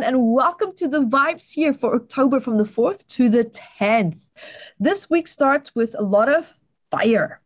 everyone, and welcome to the vibes here for October from the 4th to the 10th. This week starts with a lot of fire.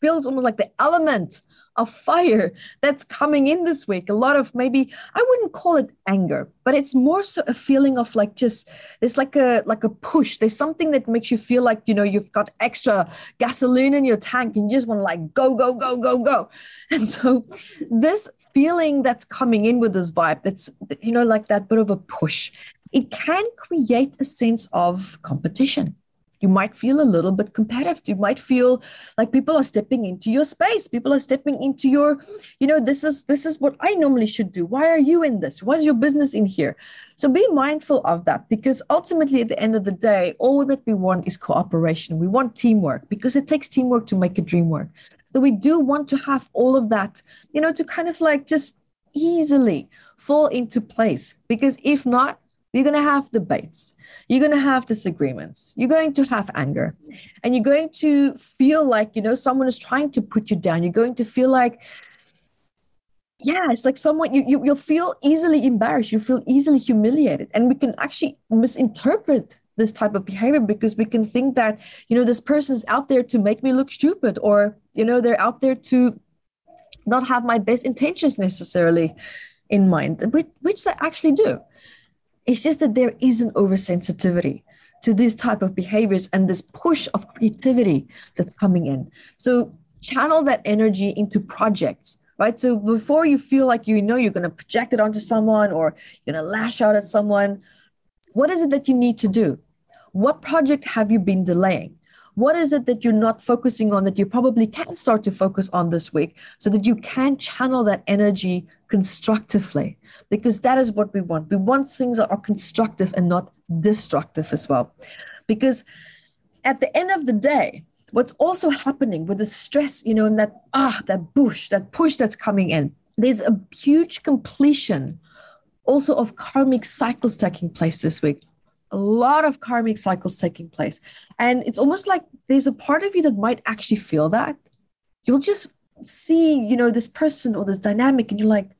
Feels almost like the element of fire that's coming in this week. A lot of maybe I wouldn't call it anger, but it's more so a feeling of like just it's like a like a push. There's something that makes you feel like you know you've got extra gasoline in your tank and you just want to like go go go go go. And so this feeling that's coming in with this vibe, that's you know like that bit of a push. It can create a sense of competition you might feel a little bit competitive. You might feel like people are stepping into your space. People are stepping into your you know this is this is what i normally should do. Why are you in this? What's your business in here? So be mindful of that because ultimately at the end of the day all that we want is cooperation. We want teamwork because it takes teamwork to make a dream work. So we do want to have all of that you know to kind of like just easily fall into place because if not you're going to have debates. You're going to have disagreements. You're going to have anger. And you're going to feel like, you know, someone is trying to put you down. You're going to feel like, yeah, it's like someone, you, you, you'll feel easily embarrassed. You feel easily humiliated. And we can actually misinterpret this type of behavior because we can think that, you know, this person is out there to make me look stupid or, you know, they're out there to not have my best intentions necessarily in mind, which, which they actually do. It's just that there is an oversensitivity to these type of behaviors and this push of creativity that's coming in. So channel that energy into projects, right? So before you feel like you know you're going to project it onto someone or you're going to lash out at someone, what is it that you need to do? What project have you been delaying? What is it that you're not focusing on that you probably can start to focus on this week so that you can channel that energy constructively? Because that is what we want. We want things that are constructive and not destructive as well. Because at the end of the day, what's also happening with the stress, you know, and that ah, that push, that push that's coming in, there's a huge completion also of karmic cycles taking place this week a lot of karmic cycles taking place. And it's almost like there's a part of you that might actually feel that. You'll just see, you know, this person or this dynamic, and you're like,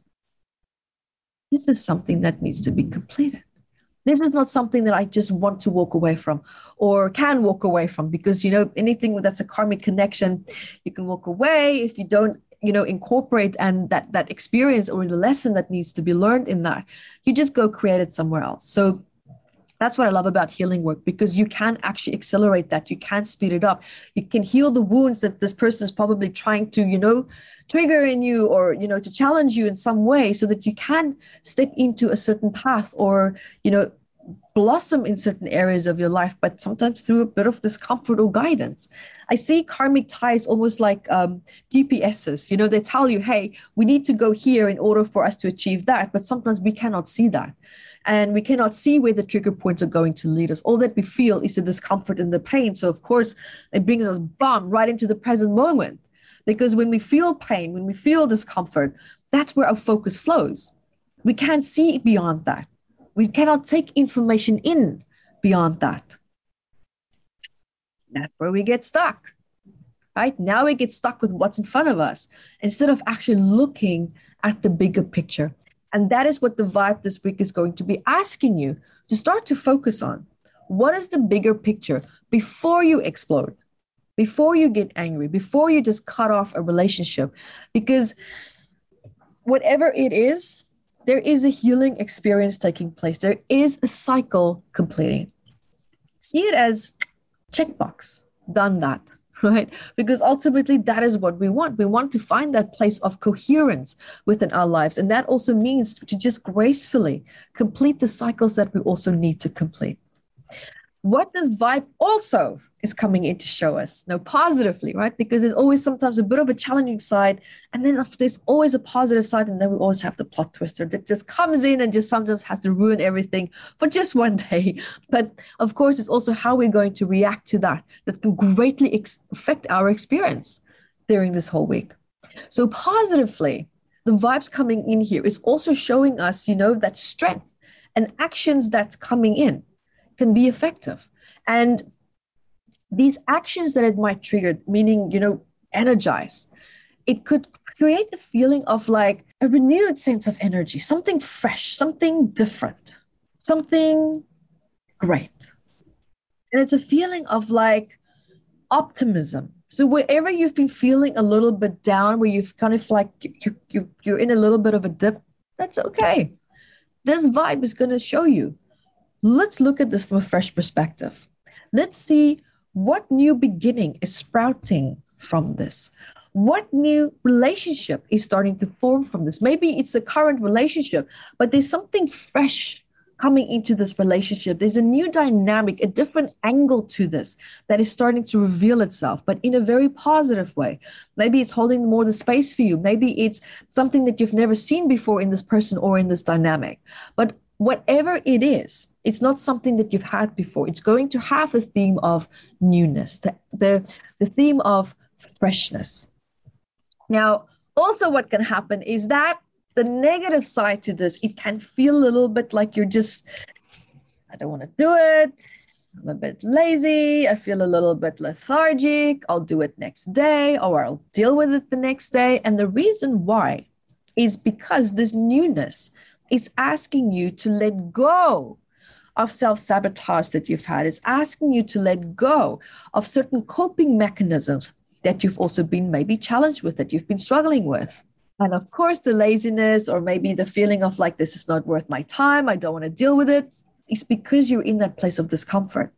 this is something that needs to be completed. This is not something that I just want to walk away from or can walk away from because, you know, anything that's a karmic connection, you can walk away if you don't you know incorporate and that that experience or the lesson that needs to be learned in that you just go create it somewhere else so that's what I love about healing work because you can actually accelerate that. You can speed it up. You can heal the wounds that this person is probably trying to, you know, trigger in you or, you know, to challenge you in some way so that you can step into a certain path or, you know, blossom in certain areas of your life, but sometimes through a bit of discomfort or guidance. I see karmic ties almost like um, GPSs. You know, they tell you, hey, we need to go here in order for us to achieve that, but sometimes we cannot see that and we cannot see where the trigger points are going to lead us. All that we feel is the discomfort and the pain. So, of course, it brings us bum right into the present moment. Because when we feel pain, when we feel discomfort, that's where our focus flows. We can't see beyond that. We cannot take information in beyond that. That's where we get stuck. Right now, we get stuck with what's in front of us instead of actually looking at the bigger picture. And that is what the vibe this week is going to be asking you to start to focus on. What is the bigger picture before you explode, before you get angry, before you just cut off a relationship? Because whatever it is, there is a healing experience taking place. There is a cycle completing. See it as checkbox, done that right? Because ultimately, that is what we want. We want to find that place of coherence within our lives. And that also means to just gracefully complete the cycles that we also need to complete. What this vibe also is coming in to show us, no, positively, right? Because there's always sometimes a bit of a challenging side, and then there's always a positive side, and then we always have the plot twister that just comes in and just sometimes has to ruin everything for just one day. But of course, it's also how we're going to react to that that can greatly ex- affect our experience during this whole week. So, positively, the vibes coming in here is also showing us, you know, that strength and actions that's coming in can be effective. And these actions that it might trigger, meaning, you know, energize, it could create a feeling of like a renewed sense of energy, something fresh, something different, something great. And it's a feeling of like optimism. So wherever you've been feeling a little bit down, where you've kind of like you, you, you're in a little bit of a dip, that's okay. This vibe is going to show you. Let's look at this from a fresh perspective. Let's see what new beginning is sprouting from this. What new relationship is starting to form from this? Maybe it's a current relationship, but there's something fresh coming into this relationship. There's a new dynamic, a different angle to this that is starting to reveal itself, but in a very positive way. Maybe it's holding more the space for you. Maybe it's something that you've never seen before in this person or in this dynamic. But whatever it is, it's not something that you've had before. It's going to have the theme of newness, the, the, the theme of freshness. Now, also, what can happen is that the negative side to this, it can feel a little bit like you're just, I don't want to do it. I'm a bit lazy. I feel a little bit lethargic. I'll do it next day or I'll deal with it the next day. And the reason why is because this newness is asking you to let go of self sabotage that you've had, is asking you to let go of certain coping mechanisms that you've also been maybe challenged with, that you've been struggling with. And of course, the laziness or maybe the feeling of like, this is not worth my time, I don't want to deal with it. it, is because you're in that place of discomfort.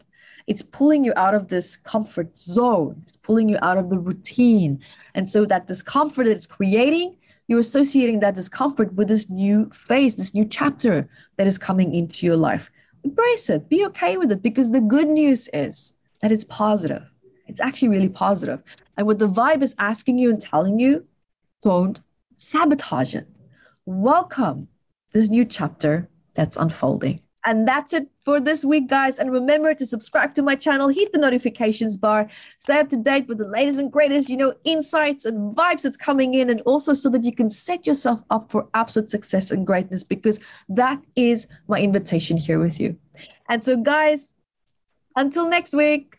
It's pulling you out of this comfort zone, it's pulling you out of the routine. And so that discomfort that it's creating, you're associating that discomfort with this new phase, this new chapter that is coming into your life. Embrace it, be okay with it, because the good news is that it's positive. It's actually really positive. And what the vibe is asking you and telling you, don't sabotage it. Welcome this new chapter that's unfolding. And that's it for this week, guys. And remember to subscribe to my channel, hit the notifications bar, stay up to date with the latest and greatest, you know, insights and vibes that's coming in, and also so that you can set yourself up for absolute success and greatness, because that is my invitation here with you. And so, guys, until next week